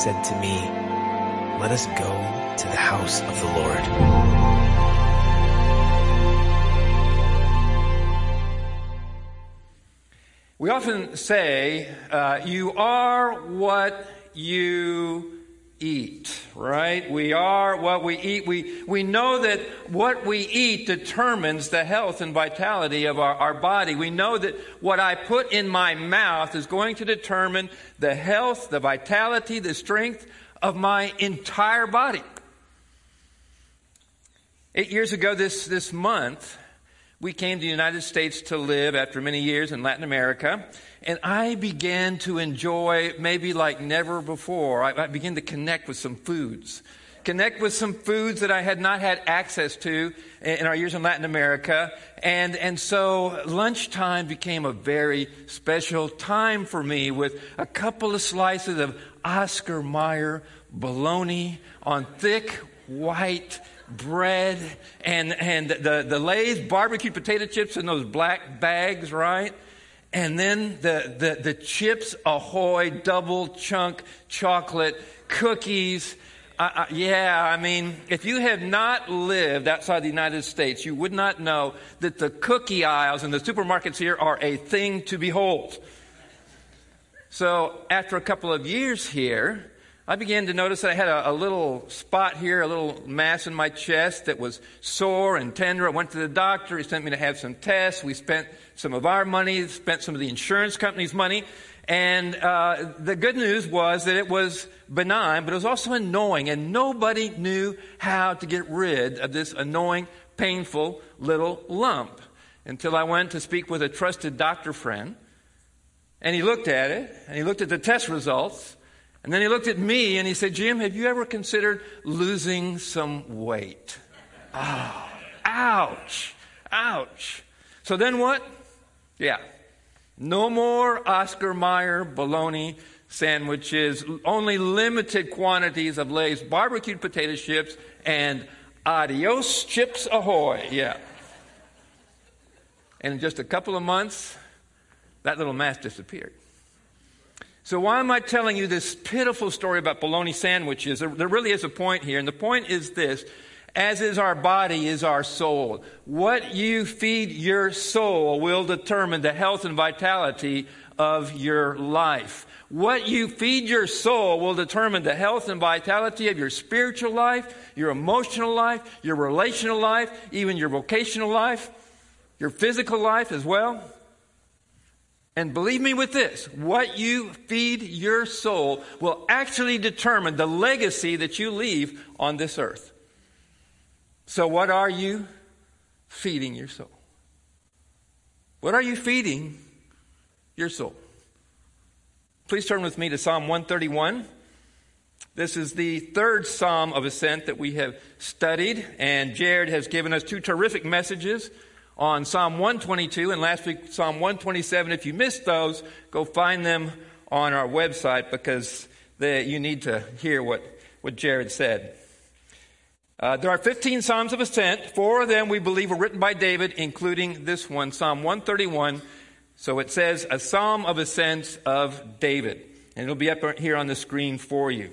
said to me, let us go to the house of the Lord. We often say, uh, you are what you eat, right? We are what we eat. We, we know that what we eat determines the health and vitality of our, our body. We know that what I put in my mouth is going to determine the health, the vitality, the strength of my entire body. Eight years ago this, this month, we came to the United States to live after many years in Latin America. And I began to enjoy, maybe like never before, I, I began to connect with some foods. Connect with some foods that I had not had access to in our years in Latin America. And, and so lunchtime became a very special time for me with a couple of slices of Oscar Mayer bologna on thick white bread and, and the, the Lay's barbecue potato chips in those black bags, right? And then the, the, the Chips Ahoy double chunk chocolate cookies. Uh, yeah, I mean, if you have not lived outside the United States, you would not know that the cookie aisles in the supermarkets here are a thing to behold. So after a couple of years here, I began to notice that I had a, a, little spot here, a little mass in my chest that was sore and tender. I went to the doctor. He sent me to have some tests. We spent some of our money, spent some of the insurance company's money. And uh, the good news was that it was benign, but it was also annoying. And nobody knew how to get rid of this annoying, painful little lump until I went to speak with a trusted doctor friend. And he looked at it, and he looked at the test results, and then he looked at me and he said, Jim, have you ever considered losing some weight? Oh, ouch, ouch. So then what? Yeah. No more Oscar Mayer bologna sandwiches, only limited quantities of Lay's barbecued potato chips, and adios chips ahoy. Yeah. And in just a couple of months, that little mass disappeared. So, why am I telling you this pitiful story about bologna sandwiches? There, there really is a point here, and the point is this as is our body, is our soul. What you feed your soul will determine the health and vitality of your life. What you feed your soul will determine the health and vitality of your spiritual life, your emotional life, your relational life, even your vocational life, your physical life as well. And believe me with this what you feed your soul will actually determine the legacy that you leave on this earth. So, what are you feeding your soul? What are you feeding your soul? Please turn with me to Psalm 131. This is the third Psalm of Ascent that we have studied, and Jared has given us two terrific messages on Psalm 122 and last week Psalm 127. If you missed those, go find them on our website because they, you need to hear what, what Jared said. Uh, there are 15 Psalms of Ascent. Four of them we believe were written by David, including this one, Psalm 131. So it says, a Psalm of Ascent of David. And it'll be up here on the screen for you.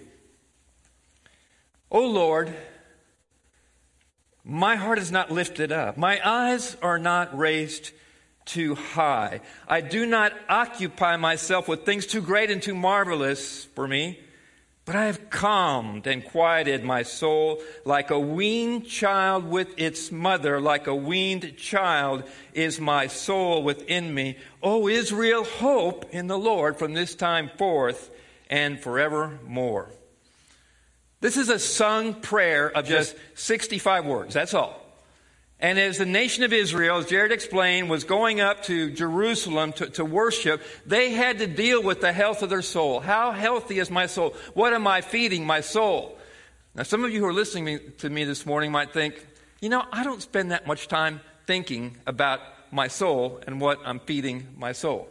O Lord, my heart is not lifted up. My eyes are not raised too high. I do not occupy myself with things too great and too marvelous for me. But I have calmed and quieted my soul like a weaned child with its mother, like a weaned child is my soul within me. O Israel, hope in the Lord from this time forth and forevermore. This is a sung prayer of just 65 words. That's all. And as the nation of Israel, as Jared explained, was going up to Jerusalem to, to, worship, they had to deal with the health of their soul. How healthy is my soul? What am I feeding my soul? Now, some of you who are listening to me this morning might think, you know, I don't spend that much time thinking about my soul and what I'm feeding my soul.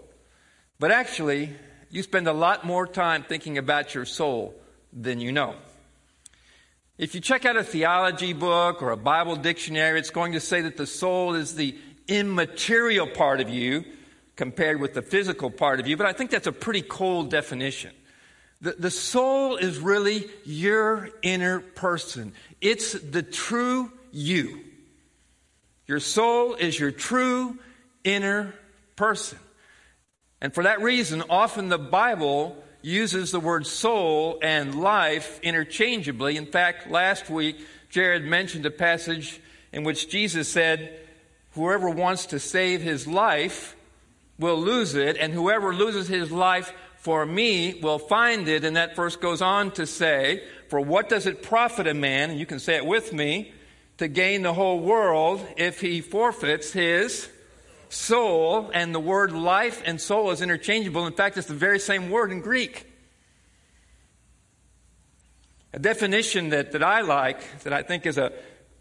But actually, you spend a lot more time thinking about your soul than you know. If you check out a theology book or a Bible dictionary, it's going to say that the soul is the immaterial part of you, compared with the physical part of you, but I think that's a pretty cold definition. The, the soul is really your inner person. It's the true you. Your soul is your true inner person. And for that reason, often the Bible uses the word soul and life interchangeably. In fact, last week, Jared mentioned a passage in which Jesus said, Whoever wants to save his life will lose it, and whoever loses his life for me will find it. And that verse goes on to say, For what does it profit a man, and you can say it with me, to gain the whole world if he forfeits his soul? And the word life and soul is interchangeable. In fact, it's the very same word in Greek. A definition that, that I like, that I think is a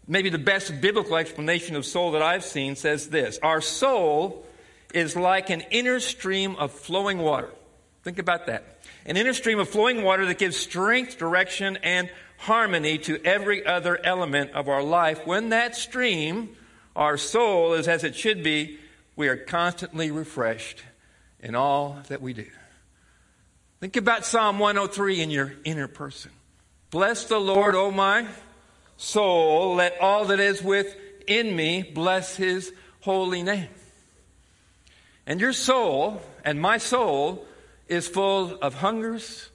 maybe the best biblical explanation of soul that I've seen says this Our soul is like an inner stream of flowing water. Think about that. An inner stream of flowing water that gives strength, direction, and harmony to every other element of our life. When that stream, our soul, is as it should be, we are constantly refreshed in all that we do. Think about Psalm 103 in your inner person. Bless the Lord, O my soul, let all that is within me bless his holy name. And your soul and my soul is full of hungers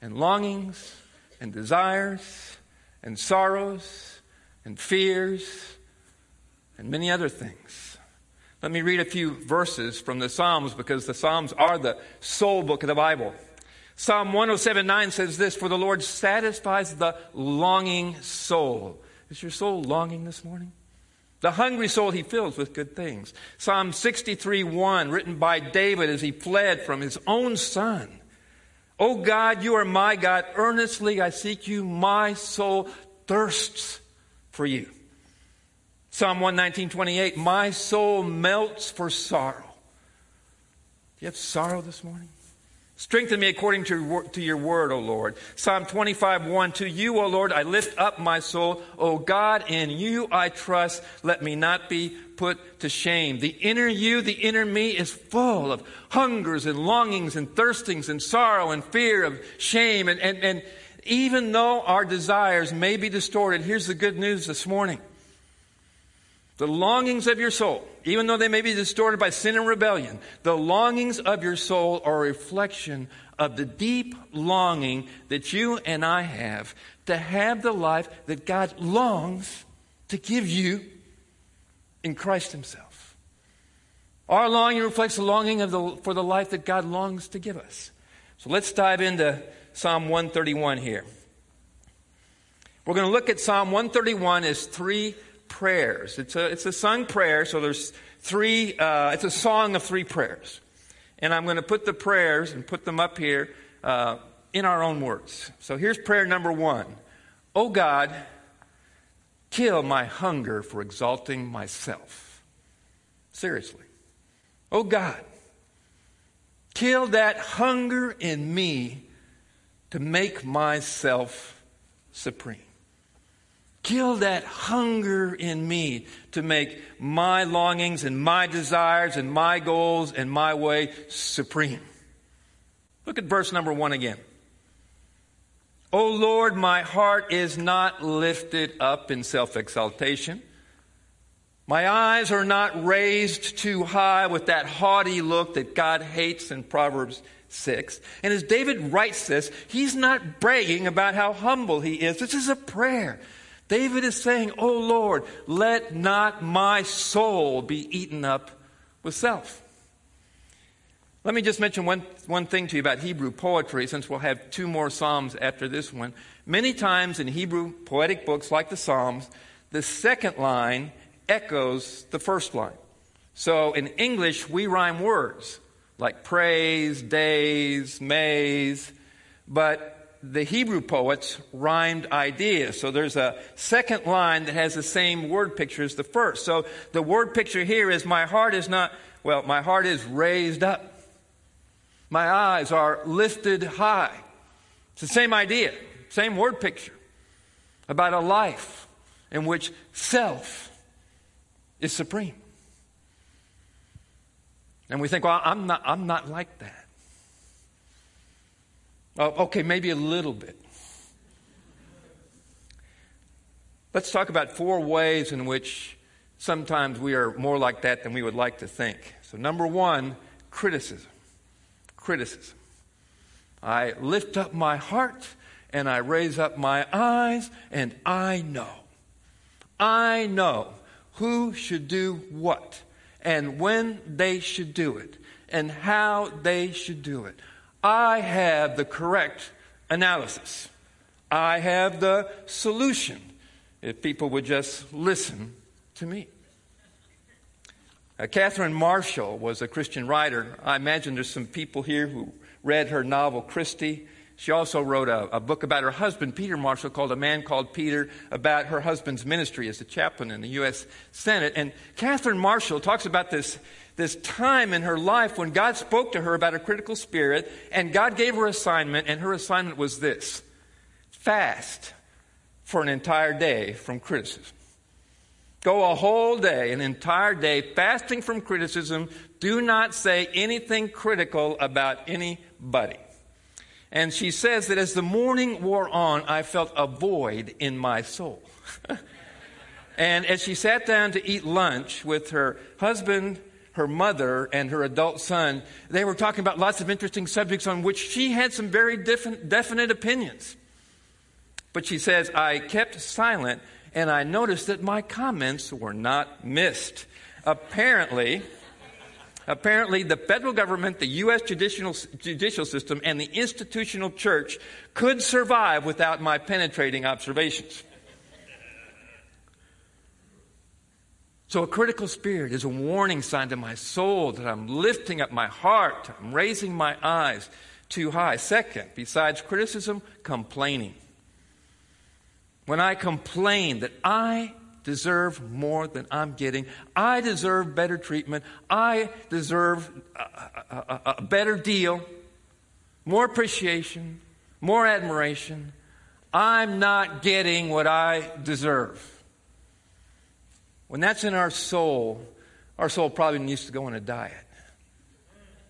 and longings and desires and sorrows and fears and many other things. Let me read a few verses from the Psalms because the Psalms are the soul book of the Bible. Psalm 107:9 says this, For the Lord satisfies the longing soul. Is your soul longing this morning? The hungry soul he fills with good things. Psalm 63:1, written by David as he fled from his own son. O God, you are my God. Earnestly I seek you. My soul thirsts for you. Psalm 119:28, my soul melts for sorrow. Do you have sorrow this morning? Strengthen me according to, to your word, O Lord. Psalm 25, 1. To you, O Lord, I lift up my soul. O God, in you I trust. Let me not be put to shame. The inner you, the inner me is full of hungers and longings and thirstings and sorrow and fear of shame. And, and, and even though our desires may be distorted, here's the good news this morning. The longings of your soul, even though they may be distorted by sin and rebellion, the longings of your soul are a reflection of the deep longing that you and I have to have the life that God longs to give you in Christ Himself. Our longing reflects the longing the, for the life that God longs to give us. So let's dive into Psalm 131 here. We're going to look at Psalm 131 as three prayers. It's a, it's a sung prayer, so there's three, uh, it's a song of three prayers. And I'm going to put the prayers and put them up here uh, in our own words. So here's prayer number one Oh God, kill my hunger for exalting myself. Seriously. Oh God, kill that hunger in me to make myself supreme. Kill that hunger in me to make my longings and my desires and my goals and my way supreme. Look at verse number one again. O Lord, my heart is not lifted up in self exaltation. My eyes are not raised too high with that haughty look that God hates in Proverbs 6. And as David writes this, he's not bragging about how humble he is. This is a prayer. David is saying, Oh Lord, let not my soul be eaten up with self. Let me just mention one, one thing to you about Hebrew poetry, since we'll have two more Psalms after this one. Many times in Hebrew poetic books like the Psalms, the second line echoes the first line. So in English, we rhyme words like praise, days, mays, but the Hebrew poets rhymed ideas. So there's a second line that has the same word picture as the first. So the word picture here is my heart is not, well, my heart is raised up. My eyes are lifted high. It's the same idea, same word picture about a life in which self is supreme. And we think, well, I'm not, I'm not like that. Oh, okay, maybe a little bit. Let's talk about four ways in which sometimes we are more like that than we would like to think. So, number one, criticism. Criticism. I lift up my heart and I raise up my eyes and I know. I know who should do what and when they should do it and how they should do it. I have the correct analysis. I have the solution if people would just listen to me. Uh, Catherine Marshall was a Christian writer. I imagine there's some people here who read her novel, Christy. She also wrote a, a, book about her husband, Peter Marshall, called A Man Called Peter, about her husband's ministry as a chaplain in the U.S. Senate. And Catherine Marshall talks about this, this time in her life when God spoke to her about a critical spirit, and God gave her assignment, and her assignment was this fast for an entire day from criticism. Go a whole day, an entire day, fasting from criticism. Do not say anything critical about anybody. And she says that as the morning wore on, I felt a void in my soul. and as she sat down to eat lunch with her husband, her mother, and her adult son, they were talking about lots of interesting subjects on which she had some very different, definite opinions. But she says, I kept silent and I noticed that my comments were not missed. Apparently, Apparently, the federal government, the U.S. judicial, judicial system, and the institutional church could survive without my penetrating observations. So, a critical spirit is a warning sign to my soul that I'm lifting up my heart, I'm raising my eyes too high. Second, besides criticism, complaining. When I complain that I deserve more than I'm getting. I deserve better treatment. I deserve a, a, a, better deal, more appreciation, more admiration. I'm not getting what I deserve. When that's in our soul, our soul probably needs to go on a diet.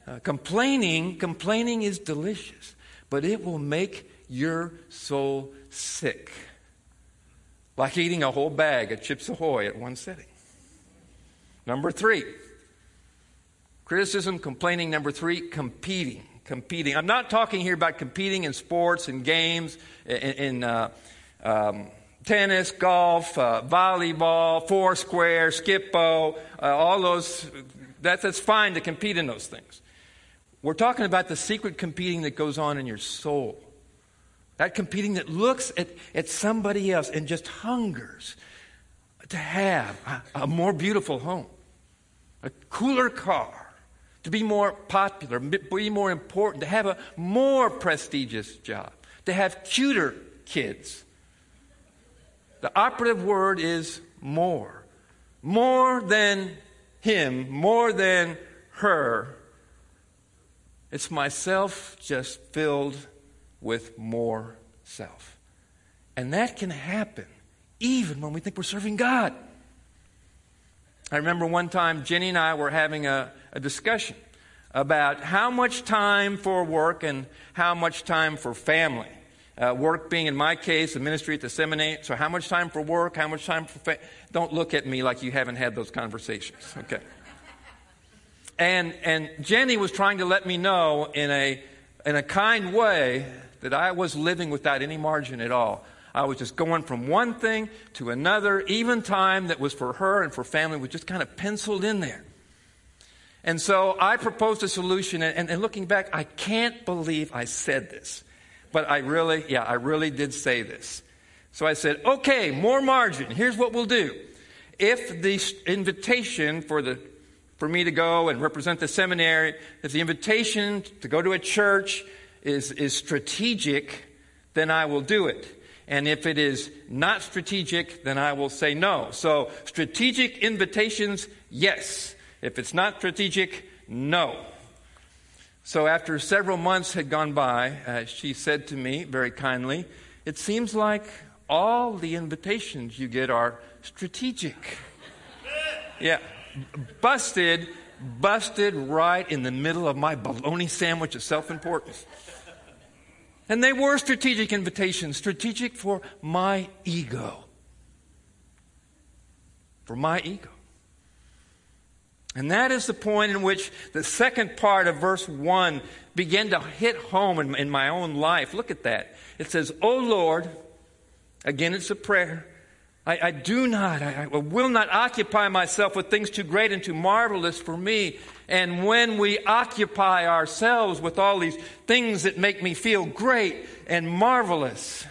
Uh, complaining, complaining is delicious, but it will make your soul sick like eating a whole bag of Chips Ahoy at one sitting. Number three, criticism, complaining. Number three, competing. Competing. I'm not talking here about competing in sports and games, in, in uh, um, tennis, golf, uh, volleyball, foursquare, Skip-Bo, uh, all those. That, that's fine to compete in those things. We're talking about the secret competing that goes on in your soul. That competing that looks at, at somebody else and just hungers to have a, a more beautiful home, a cooler car, to be more popular, be more important, to have a more prestigious job, to have cuter kids. The operative word is more. More than him, more than her. It's myself just filled with more self. And that can happen even when we think we're serving God. I remember one time Jenny and I were having a, a discussion about how much time for work and how much time for family. Uh, work being, in my case, the ministry at the seminary. So, how much time for work? How much time for fa- Don't look at me like you haven't had those conversations. Okay. And and Jenny was trying to let me know in a in a kind way that I was living without any margin at all. I was just going from one thing to another. Even time that was for her and for family was just kind of penciled in there. And so I proposed a solution, and, and, looking back, I can't believe I said this. But I really, yeah, I really did say this. So I said, okay, more margin. Here's what we'll do. If the invitation for the for me to go and represent the seminary, if the invitation to go to a church is, is strategic, then I will do it. And if it is not strategic, then I will say no. So, strategic invitations, yes. If it's not strategic, no. So, after several months had gone by, uh, she said to me very kindly, It seems like all the invitations you get are strategic. Yeah, busted busted right in the middle of my bologna sandwich of self importance. And they were strategic invitations, strategic for my ego. For my ego. And that is the point in which the second part of verse 1 began to hit home in, in my own life. Look at that. It says, O Lord, again, it's a prayer. I, I do not, I, I will not occupy myself with things too great and too marvelous for me. And when we occupy ourselves with all these things that make me feel great and marvelous,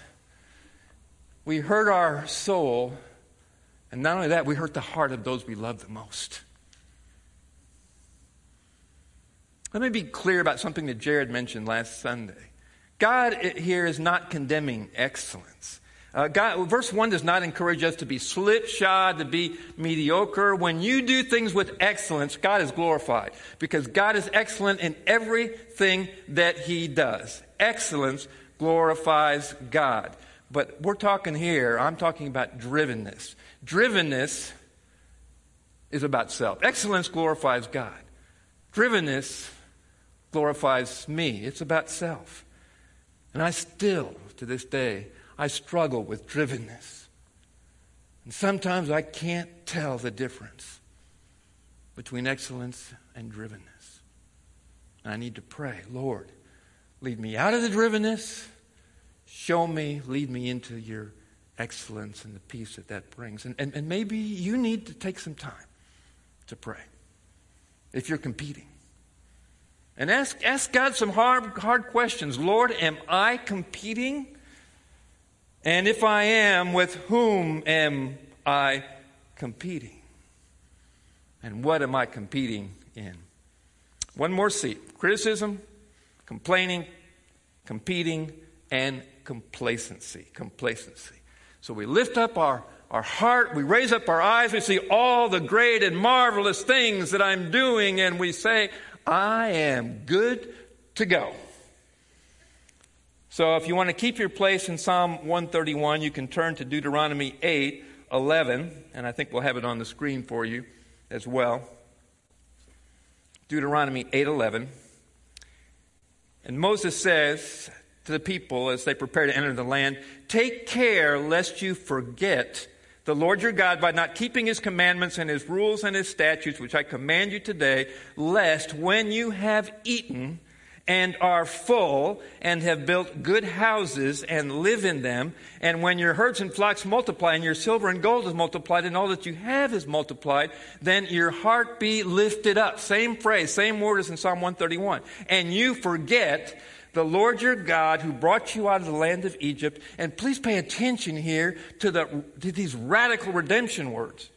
we hurt our soul. And not only that, we hurt the heart of those we love the most. Let me be clear about something that Jared mentioned last Sunday. God here is not condemning excellence. Uh, God, verse 1 does not encourage us to be slipshod, to be mediocre. When you do things with excellence, God is glorified because God is excellent in everything that He does. Excellence glorifies God. But we're talking here, I'm talking about drivenness. Drivenness is about self. Excellence glorifies God. Drivenness glorifies me. It's about self. And I still, to this day, I struggle with drivenness. And sometimes I can't tell the difference between excellence and drivenness. And I need to pray, Lord, lead me out of the drivenness. Show me, lead me into your excellence and the peace that that brings. And, and, and maybe you need to take some time to pray if you're competing. And ask, ask God some hard, hard questions. Lord, am I competing and if I am, with whom am I competing? And what am I competing in? One more seat criticism, complaining, competing, and complacency. Complacency. So we lift up our, our heart, we raise up our eyes, we see all the great and marvelous things that I'm doing, and we say, I am good to go. So if you want to keep your place in Psalm 131, you can turn to Deuteronomy 8 11, and I think we'll have it on the screen for you as well. Deuteronomy 8 11. And Moses says to the people as they prepare to enter the land, Take care lest you forget the Lord your God by not keeping his commandments and his rules and his statutes, which I command you today, lest when you have eaten, and are full and have built good houses and live in them. And when your herds and flocks multiply and your silver and gold is multiplied and all that you have is multiplied, then your heart be lifted up. Same phrase, same word as in Psalm 131. And you forget the Lord your God who brought you out of the land of Egypt. And please pay attention here to, the, to these radical redemption words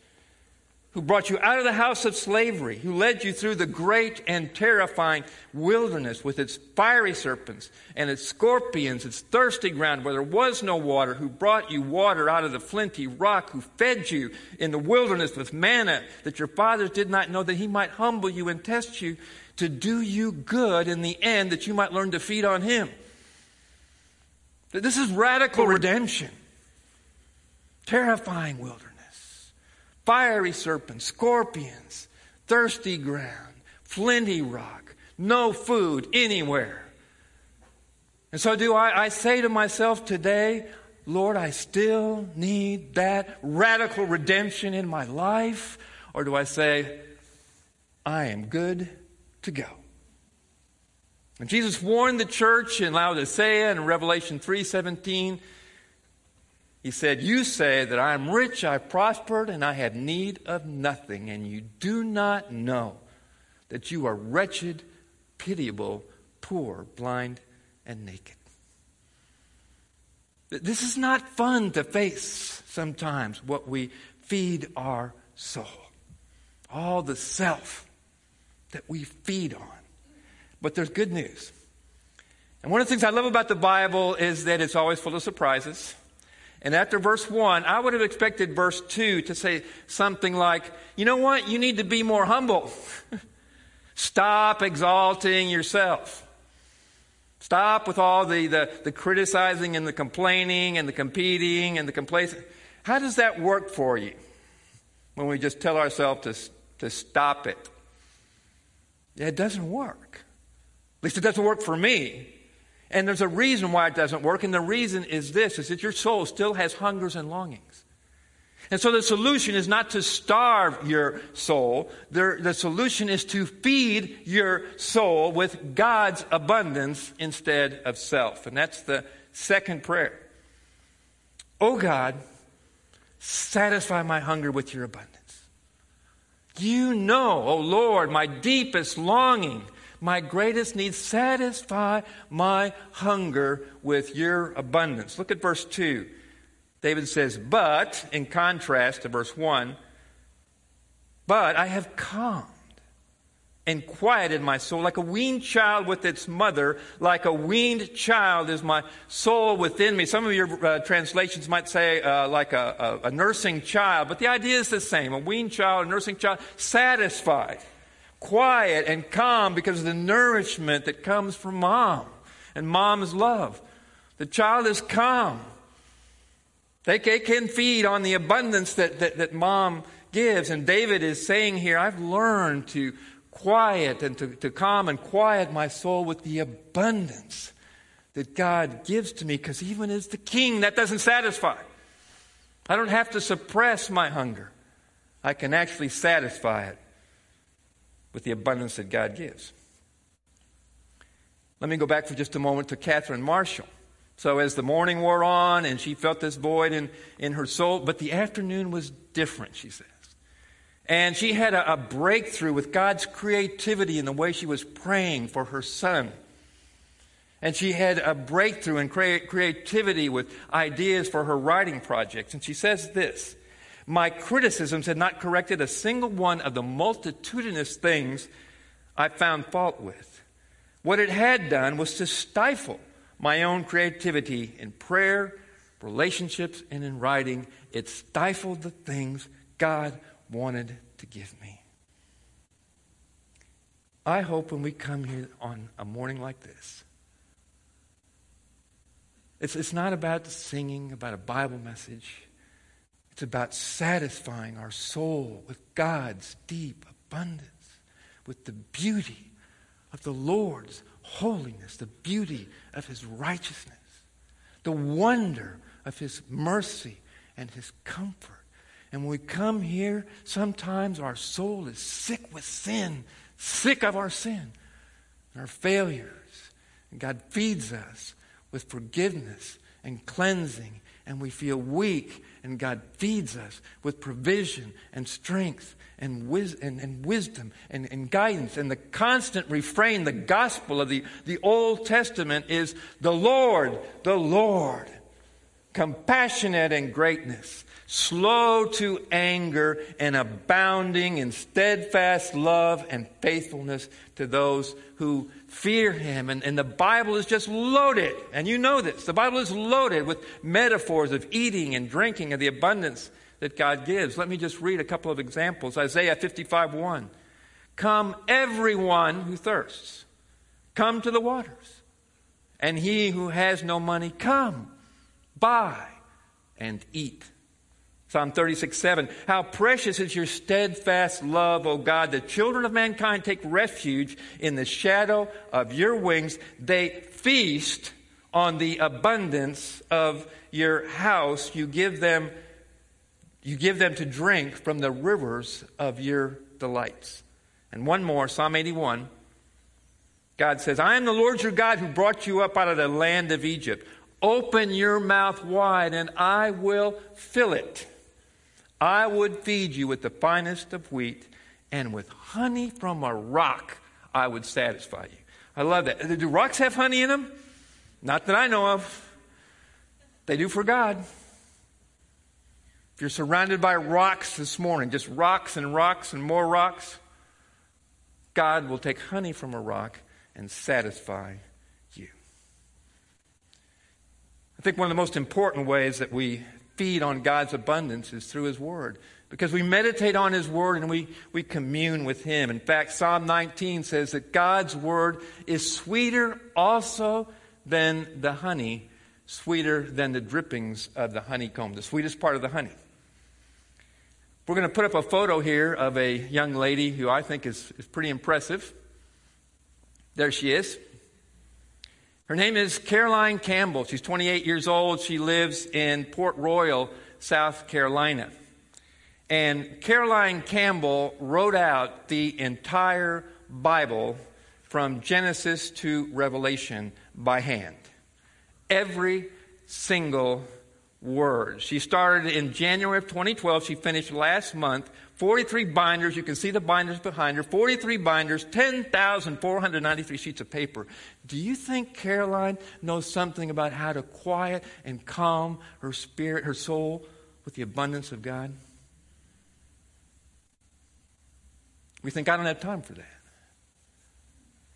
who brought you out of the house of slavery, who led you through the great and terrifying wilderness with its fiery serpents and its scorpions, its thirsty ground where there was no water, who brought you water out of the flinty rock, who fed you in the wilderness with manna that your fathers did not know, that he might humble you and test you to do you good in the end, that you might learn to feed on him. This is radical redemption. Terrifying wilderness fiery serpents, scorpions, thirsty ground, flinty rock, no food anywhere. And so, do I, I say to myself today, Lord, I still need that radical redemption in my life? Or do I say, I am good to go? And Jesus warned the church in Laodicea in Revelation 3:17 he said, You say that I am rich, I prospered, and I have need of nothing, and you do not know that you are wretched, pitiable, poor, blind, and naked. This is not fun to face sometimes what we feed our soul. All the self that we feed on. But there's good news. And one of the things I love about the Bible is that it's always full of surprises. And after verse 1, I would have expected verse 2 to say something like, you know what? You need to be more humble. Stop exalting yourself. Stop with all the, the, the, criticizing and the complaining and the competing and the complacent. How does that work for you when we just tell ourselves to, to stop it? It doesn't work. At least it doesn't work for me. And there's a reason why it doesn't work, and the reason is this is that your soul still has hungers and longings. And so the solution is not to starve your soul. The, the solution is to feed your soul with God's abundance instead of self. And that's the second prayer. Oh God, satisfy my hunger with your abundance. You know, oh Lord, my deepest longing, my greatest need. Satisfy my hunger with your abundance. Look at verse 2. David says, But, in contrast to verse 1, but I have calmed and quieted my soul like a weaned child with its mother, like a weaned child is my soul within me. Some of your uh, translations might say uh, like a, a, a nursing child, but the idea is the same. A weaned child, a nursing child, satisfied, quiet, and calm because of the nourishment that comes from mom and mom's love. The child is calm they, they can feed on the abundance that, that, that mom gives. And David is saying here, I've learned to quiet and to, to calm and quiet my soul with the abundance that God gives to me, because even as the king, that doesn't satisfy. I don't have to suppress my hunger. I can actually satisfy it with the abundance that God gives. Let me go back for just a moment to Catherine Marshall. So as the morning wore on and she felt this void in, in her soul, but the afternoon was different, she says. And she had a, a breakthrough with God's creativity in the way she was praying for her son. And she had a breakthrough in crea- creativity with ideas for her writing projects. And she says this My criticisms had not corrected a single one of the multitudinous things I found fault with. What it had done was to stifle my own creativity in prayer, relationships, and in writing. It stifled the things God wanted to give me. I hope when we come here on a morning like this, it's, it's not about singing, about a Bible message. It's about satisfying our soul with God's deep abundance, with the beauty of the Lord's holiness, the beauty of his righteousness, the wonder of his mercy and his comfort. And when we come here, sometimes our soul is sick with sin, sick of our sin, our failures. And God feeds us with forgiveness and cleansing, and we feel weak, and God feeds us with provision and strength and, wis- and, and wisdom and, and guidance. And the constant refrain, the gospel of the, the Old Testament is the Lord, the Lord, compassionate in greatness, slow to anger, and abounding in steadfast love and faithfulness to those who fear him. And, and the Bible is just loaded, and you know this. The Bible is loaded with metaphors of eating and drinking of the abundance that God gives. Let me just read a couple of examples. Isaiah 55 1. Come, everyone who thirsts, come to the waters. And he who has no money, come, buy, and eat. Psalm 36, 7. How precious is your steadfast love, O God. The children of mankind take refuge in the shadow of your wings. They feast on the abundance of your house. You give them you give them to drink from the rivers of your delights. And one more, Psalm 81. God says, I am the Lord your God who brought you up out of the land of Egypt. Open your mouth wide, and I will fill it. I would feed you with the finest of wheat, and with honey from a rock I would satisfy you. I love that. Do rocks have honey in them? Not that I know of. They do for God. If you're surrounded by rocks this morning, just rocks and rocks and more rocks, God will take honey from a rock and satisfy you. I think one of the most important ways that we feed on God's abundance is through His Word. Because we meditate on His Word and we, we commune with Him. In fact, Psalm 19 says that God's Word is sweeter also than the honey, sweeter than the drippings of the honeycomb, the sweetest part of the honey. We're going to put up a photo here of a young lady who I think is, is pretty impressive. There she is. Her name is Caroline Campbell. She's 28 years old. She lives in Port Royal, South Carolina. And Caroline Campbell wrote out the entire Bible from Genesis to Revelation by hand. Every single word. She started in January of 2012. She finished last month. 43 binders. You can see the binders behind her. 43 binders, 10,493 sheets of paper. Do you think Caroline knows something about how to quiet and calm her spirit, her soul with the abundance of God? We think, I don't have time for that.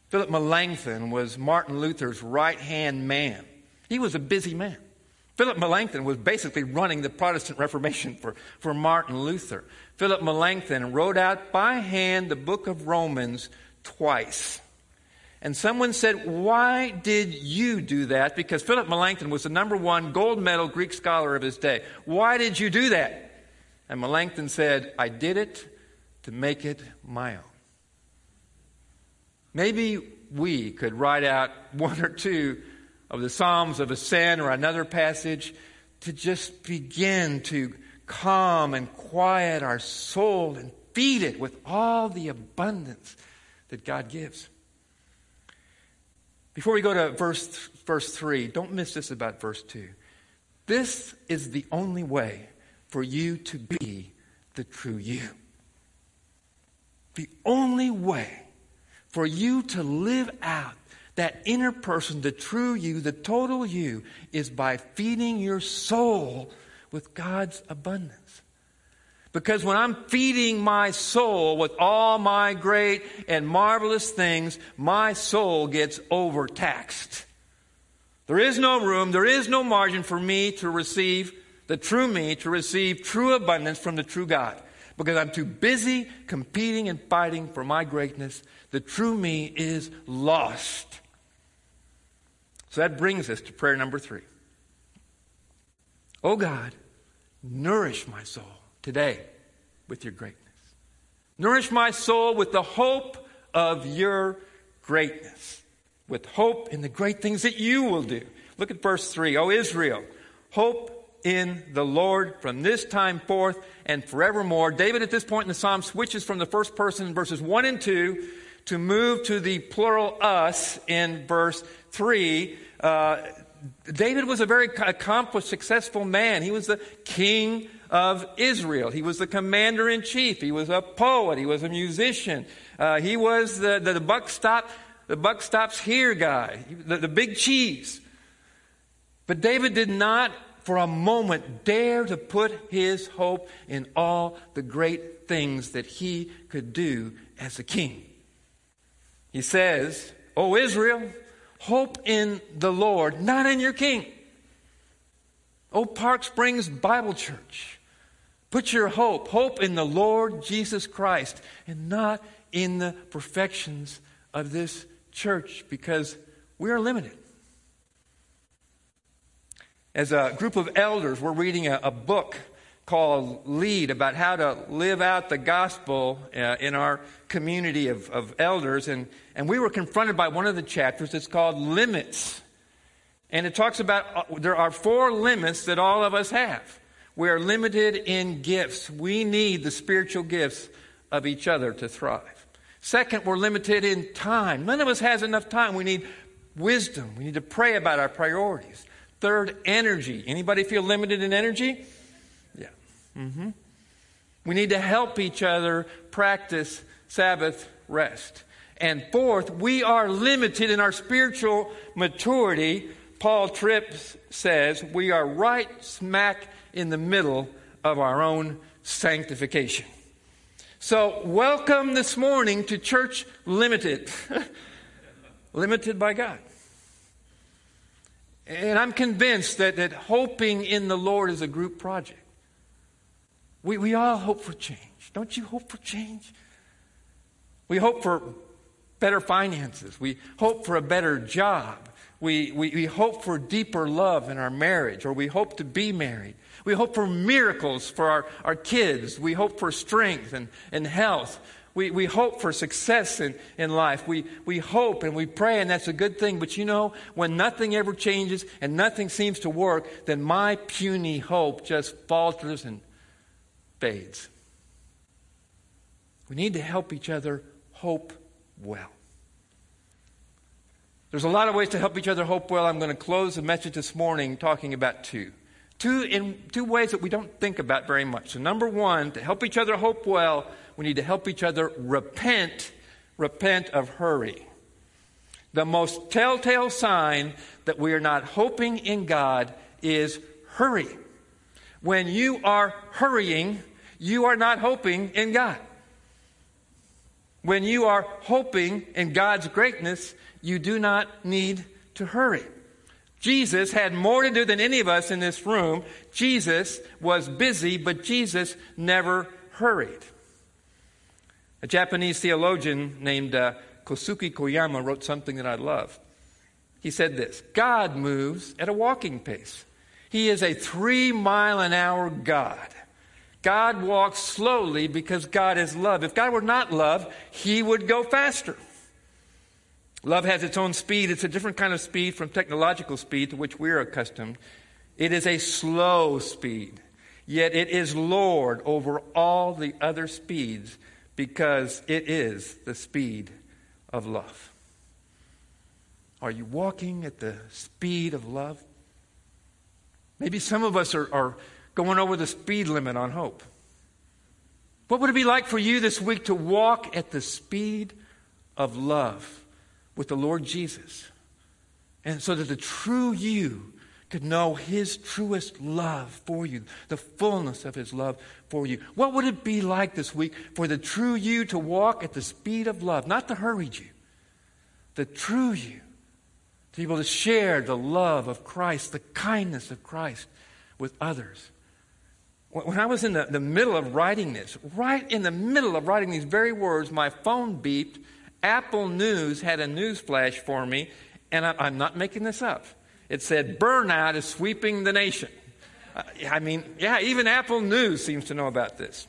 Philip Melanchthon was Martin Luther's right hand man. He was a busy man. Philip Melanchthon was basically running the Protestant Reformation for, for Martin Luther. Philip Melanchthon wrote out by hand the book of Romans twice. And someone said, Why did you do that? Because Philip Melanchthon was the number one gold medal Greek scholar of his day. Why did you do that? And Melanchthon said, I did it to make it my own. Maybe we could write out one or two of the Psalms of Ascent or another passage to just begin to calm and quiet our soul and feed it with all the abundance that God gives. Before we go to verse, verse 3, don't miss this about verse 2. This is the only way for you to be the true you. The only way for you to live out that inner person, the true you, the total you, is by feeding your soul with God's abundance. Because when I'm feeding my soul with all my great and marvelous things, my soul gets overtaxed. There is no room, there is no margin for me to receive the true me, to receive true abundance from the true God. Because I'm too busy competing and fighting for my greatness. The true me is lost. So that brings us to prayer number three. Oh God, nourish my soul today with your greatness. Nourish my soul with the hope of your greatness, with hope in the great things that you will do. Look at verse 3. O Israel, hope in the Lord from this time forth and forevermore. David, at this point in the psalm, switches from the first person in verses 1 and 2 to move to the plural us in verse 3. Uh, David was a very accomplished, successful man. He was the king of Israel. He was the commander in chief. He was a poet. He was a musician. Uh, he was the, the, the, buck stop, the buck stops here guy, the, the big cheese. But David did not for a moment dare to put his hope in all the great things that he could do as a king. He says, O Israel, hope in the Lord, not in your king. O Park Springs Bible Church, put your hope, hope in the Lord Jesus Christ and not in the perfections of this church because we are limited. As a group of elders, we're reading a, a book called Lead about how to live out the gospel uh, in our community of, of elders. And, and we were confronted by one of the chapters. It's called Limits. And it talks about uh, there are four limits that all of us have. We are limited in gifts. We need the spiritual gifts of each other to thrive. Second, we're limited in time. None of us has enough time. We need wisdom. We need to pray about our priorities. Third, energy. Anybody feel limited in energy? Mm-hmm. We need to help each other practice Sabbath rest. And fourth, we are limited in our spiritual maturity. Paul Tripp says we are right smack in the middle of our own sanctification. So, welcome this morning to Church Limited. limited by God. And I'm convinced that, that hoping in the Lord is a group project. We, we all hope for change. Don't you hope for change? We hope for better finances. We hope for a better job. We, we, we hope for deeper love in our marriage, or we hope to be married. We hope for miracles for our, our kids. We hope for strength and, and health. We, we hope for success in, in life. We, we hope and we pray, and that's a good thing. But you know, when nothing ever changes and nothing seems to work, then my puny hope just falters and fades. We need to help each other hope well. There's a lot of ways to help each other hope well. I'm going to close the message this morning talking about two. Two in two ways that we don't think about very much. So number one, to help each other hope well, we need to help each other repent, repent of hurry. The most telltale sign that we are not hoping in God is hurry. When you are hurrying, you are not hoping in God. When you are hoping in God's greatness, you do not need to hurry. Jesus had more to do than any of us in this room. Jesus was busy, but Jesus never hurried. A Japanese theologian named uh, Kosuke Koyama wrote something that I love. He said this God moves at a walking pace. He is a three mile an hour God. God walks slowly because God is love. If God were not love, he would go faster. Love has its own speed. It's a different kind of speed from technological speed to which we're accustomed. It is a slow speed, yet it is Lord over all the other speeds because it is the speed of love. Are you walking at the speed of love? Maybe some of us are, are going over the speed limit on hope. What would it be like for you this week to walk at the speed of love? with the Lord Jesus. And so that the true you could know his truest love for you, the fullness of his love for you. What would it be like this week for the true you to walk at the speed of love, not the hurried you, the true you, to be able to share the love of Christ, the kindness of Christ with others? When I was in the, the middle of writing this, right in the middle of writing these very words, my phone beeped Apple News had a news flash for me, and I, am not making this up. It said, Burnout is sweeping the nation. Uh, I mean, yeah, even Apple News seems to know about this.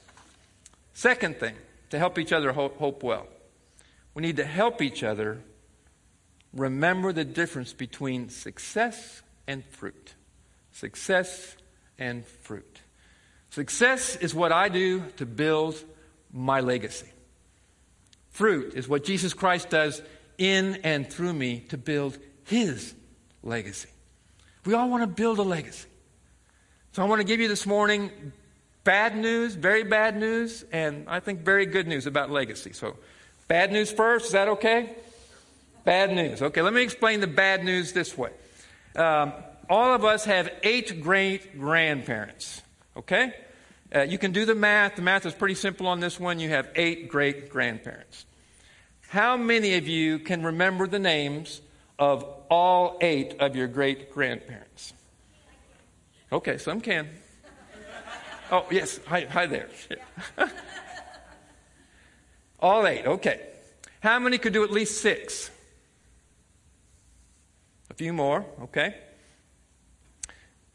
Second thing, to help each other hope, hope well, we need to help each other remember the difference between success and fruit. Success and fruit. Success is what I do to build my legacy. Fruit is what Jesus Christ does in and through me to build his legacy. We all want to build a legacy. So I want to give you this morning bad news, very bad news, and I think very good news about legacy. So, bad news first, is that okay? Bad news. Okay, let me explain the bad news this way. Um, all of us have eight great grandparents, okay? Uh, you can do the math. The math is pretty simple on this one. You have eight great grandparents. How many of you can remember the names of all eight of your great grandparents? Okay, some can. Oh, yes. Hi, hi there. all eight. Okay. How many could do at least six? A few more. Okay.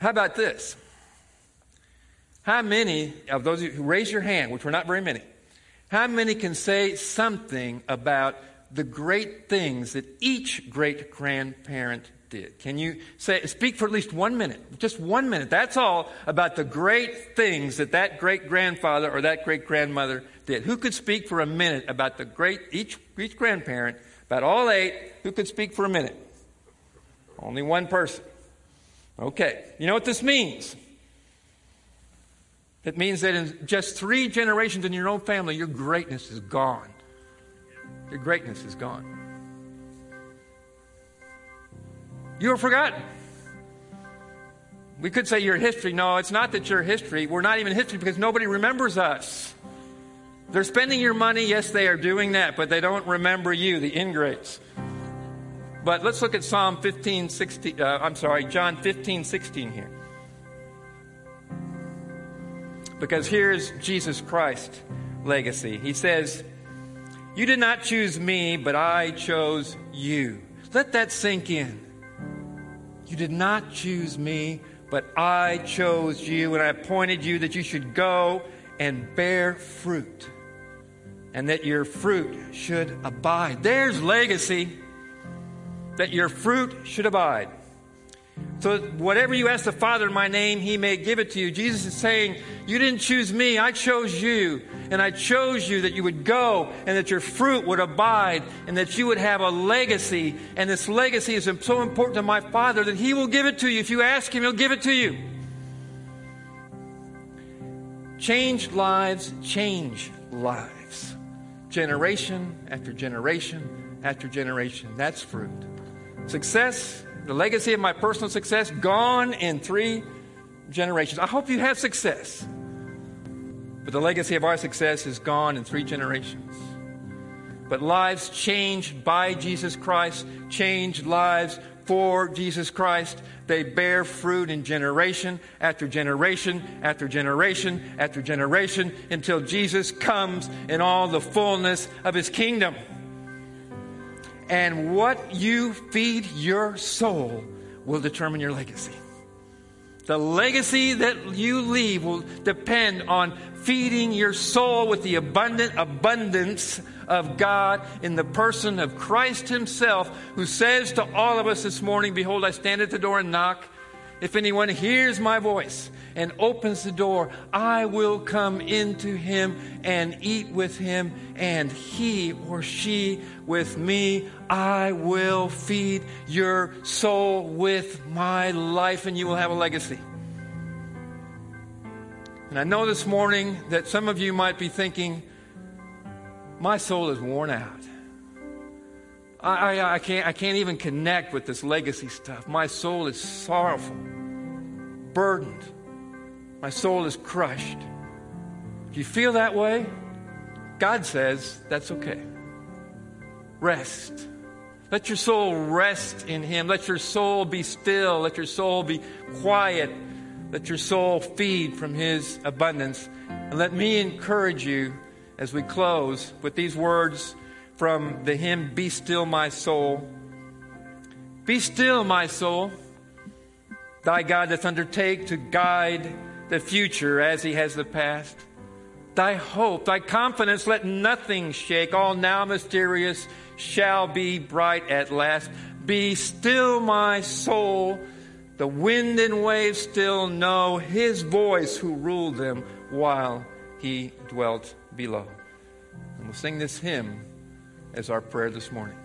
How about this? How many of those who raise your hand, which were not very many, how many can say something about the great things that each great grandparent did? Can you say, speak for at least one minute, just one minute, that's all, about the great things that that great grandfather or that great grandmother did? Who could speak for a minute about the great, each, each grandparent, about all eight, who could speak for a minute? Only one person. Okay, you know what this means? It means that in just three generations in your own family, your greatness is gone. Your greatness is gone. You are forgotten. We could say you're history. No, it's not that you're history. We're not even history because nobody remembers us. They're spending your money. Yes, they are doing that, but they don't remember you, the ingrates. But let's look at Psalm 15, 16. Uh, I'm sorry, John 15, 16 here. Because here's Jesus Christ's legacy. He says, You did not choose me, but I chose you. Let that sink in. You did not choose me, but I chose you, and I appointed you that you should go and bear fruit. and that your fruit should abide. There's legacy, that your fruit should abide. So, whatever you ask the Father in my name, He may give it to you. Jesus is saying, You didn't choose me, I chose you. And I chose you that you would go and that your fruit would abide and that you would have a legacy. And this legacy is so important to my Father that He will give it to you. If you ask Him, He'll give it to you. Change lives change lives. Generation after generation after generation. That's fruit. Success the legacy of my personal success gone in three generations. I hope you have success. But the legacy of our success is gone in three generations. But lives changed by Jesus Christ, changed lives for Jesus Christ. They bear fruit in generation after generation after generation after generation until Jesus comes in all the fullness of his kingdom and what you feed your soul will determine your legacy. The legacy that you leave will depend on feeding your soul with the abundant abundance of God in the person of Christ Himself, who says to all of us this morning, Behold, I stand at the door and knock. If anyone hears my voice and opens the door, I will come into him and eat with him, and he or she with me. I will feed your soul with my life, and you will have a legacy. And I know this morning that some of you might be thinking, my soul is worn out. I, I, I, can't, I can't even connect with this legacy stuff. My soul is sorrowful, burdened. My soul is crushed. If you feel that way, God says that's okay. Rest. Let your soul rest in Him. Let your soul be still. Let your soul be quiet. Let your soul feed from His abundance. And let me encourage you as we close with these words from the hymn, Be Still, My Soul. Be still, my soul. Thy God doth undertake to guide the future as he has the past. Thy hope, thy confidence, let nothing shake. All now mysterious shall be bright at last. Be still, my soul. The wind and waves still know his voice who ruled them while he dwelt below. And we'll sing this hymn as our prayer this morning.